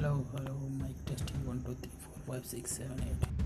hello hello mic testing One. Two. Three. Four. Five. Six. Seven. Eight.